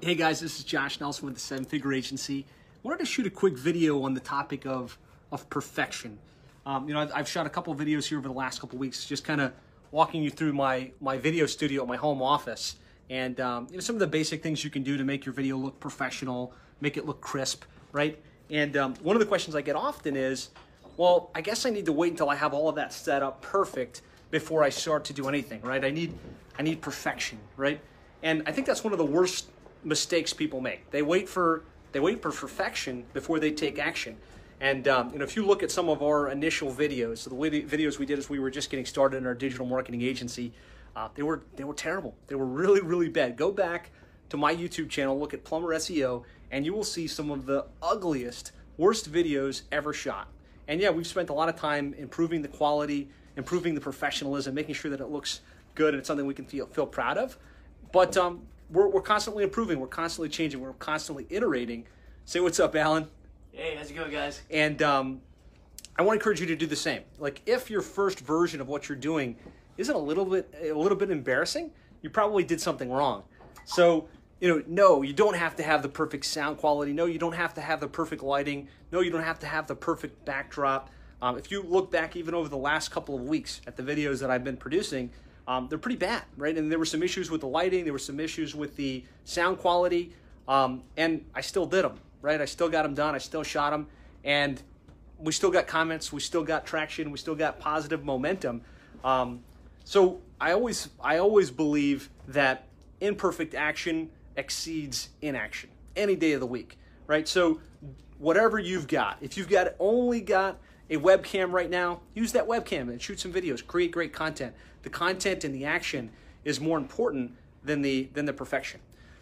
Hey guys, this is Josh Nelson with the Seven Figure Agency. I wanted to shoot a quick video on the topic of, of perfection. Um, you know, I've, I've, shot a couple videos here over the last couple weeks, just kind of walking you through my, my video studio at my home office and um, you know, some of the basic things you can do to make your video look professional, make it look crisp, right? And um, one of the questions I get often is, well, I guess I need to wait until I have all of that set up perfect before I start to do anything, right? I need, I need perfection, right? And I think that's one of the worst mistakes people make. They wait for they wait for perfection before they take action. And um, you know, if you look at some of our initial videos, so the videos we did as we were just getting started in our digital marketing agency, uh, they were they were terrible. They were really really bad. Go back to my YouTube channel, look at Plumber SEO, and you will see some of the ugliest, worst videos ever shot. And yeah, we've spent a lot of time improving the quality, improving the professionalism, making sure that it looks good and it's something we can feel feel proud of. But um, we're, we're constantly improving, we're constantly changing, we're constantly iterating. Say what's up, Alan. Hey, how's it going, guys? And um, I want to encourage you to do the same. Like, if your first version of what you're doing isn't a little bit a little bit embarrassing, you probably did something wrong. So, you know, no, you don't have to have the perfect sound quality. No, you don't have to have the perfect lighting. No, you don't have to have the perfect backdrop. Um, if you look back even over the last couple of weeks at the videos that I've been producing, um, they're pretty bad, right? And there were some issues with the lighting, there were some issues with the sound quality, um, and I still did them, right? I still got them done, I still shot them, and we still got comments, we still got traction, we still got positive momentum. Um, so I always, I always believe that imperfect action exceeds inaction any day of the week, right? So whatever you've got, if you've got only got a webcam right now, use that webcam and shoot some videos, create great content. The content and the action is more important than the than the perfection.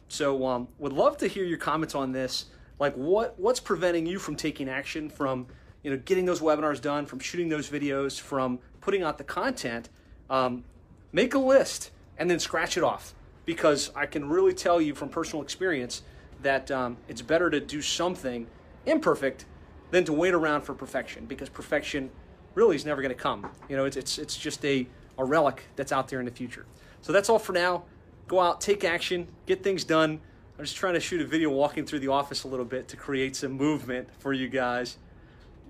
So, um, would love to hear your comments on this. Like, what what's preventing you from taking action, from you know getting those webinars done, from shooting those videos, from putting out the content? Um, make a list and then scratch it off because I can really tell you from personal experience that um, it's better to do something imperfect than to wait around for perfection because perfection really is never going to come. You know, it's, it's, it's just a, a relic that's out there in the future. So that's all for now. Go out, take action, get things done. I'm just trying to shoot a video walking through the office a little bit to create some movement for you guys.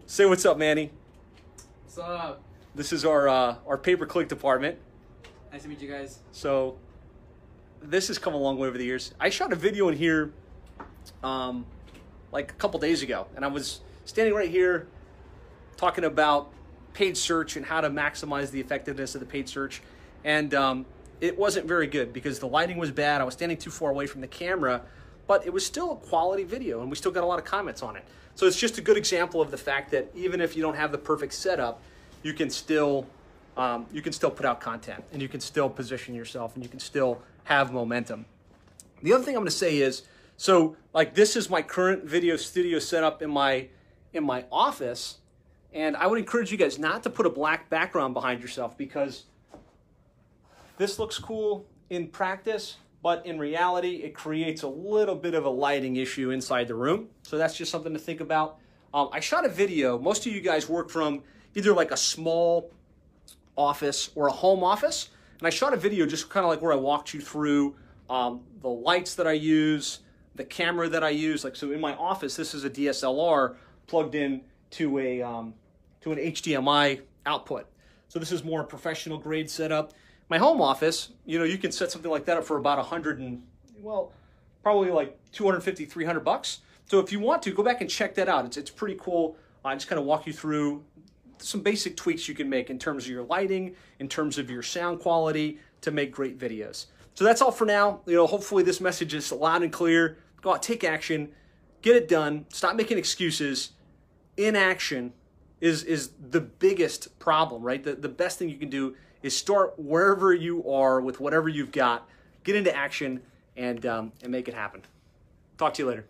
Say what's up, Manny. What's up? This is our uh, our pay per click department. Nice to meet you guys. So this has come a long way over the years. I shot a video in here um, like a couple days ago, and I was standing right here talking about paid search and how to maximize the effectiveness of the paid search. And um, it wasn't very good because the lighting was bad. I was standing too far away from the camera, but it was still a quality video and we still got a lot of comments on it. So it's just a good example of the fact that even if you don't have the perfect setup, you can still um, you can still put out content and you can still position yourself and you can still have momentum. The other thing I'm going to say is, so like this is my current video studio setup in my in my office. And I would encourage you guys not to put a black background behind yourself because this looks cool in practice, but in reality, it creates a little bit of a lighting issue inside the room. So that's just something to think about. Um, I shot a video. Most of you guys work from either like a small office or a home office. And I shot a video just kind of like where I walked you through um, the lights that I use, the camera that I use. Like, so in my office, this is a DSLR plugged in to a um, to an HDMI output. So this is more professional grade setup. My home office, you know, you can set something like that up for about 100 and well, probably like 250, 300 bucks. So if you want to, go back and check that out. It's, it's pretty cool. I just kind of walk you through some basic tweaks you can make in terms of your lighting, in terms of your sound quality to make great videos. So that's all for now. You know, hopefully this message is loud and clear. Go out, take action, get it done, stop making excuses, inaction is is the biggest problem, right? The the best thing you can do is start wherever you are with whatever you've got, get into action, and um, and make it happen. Talk to you later.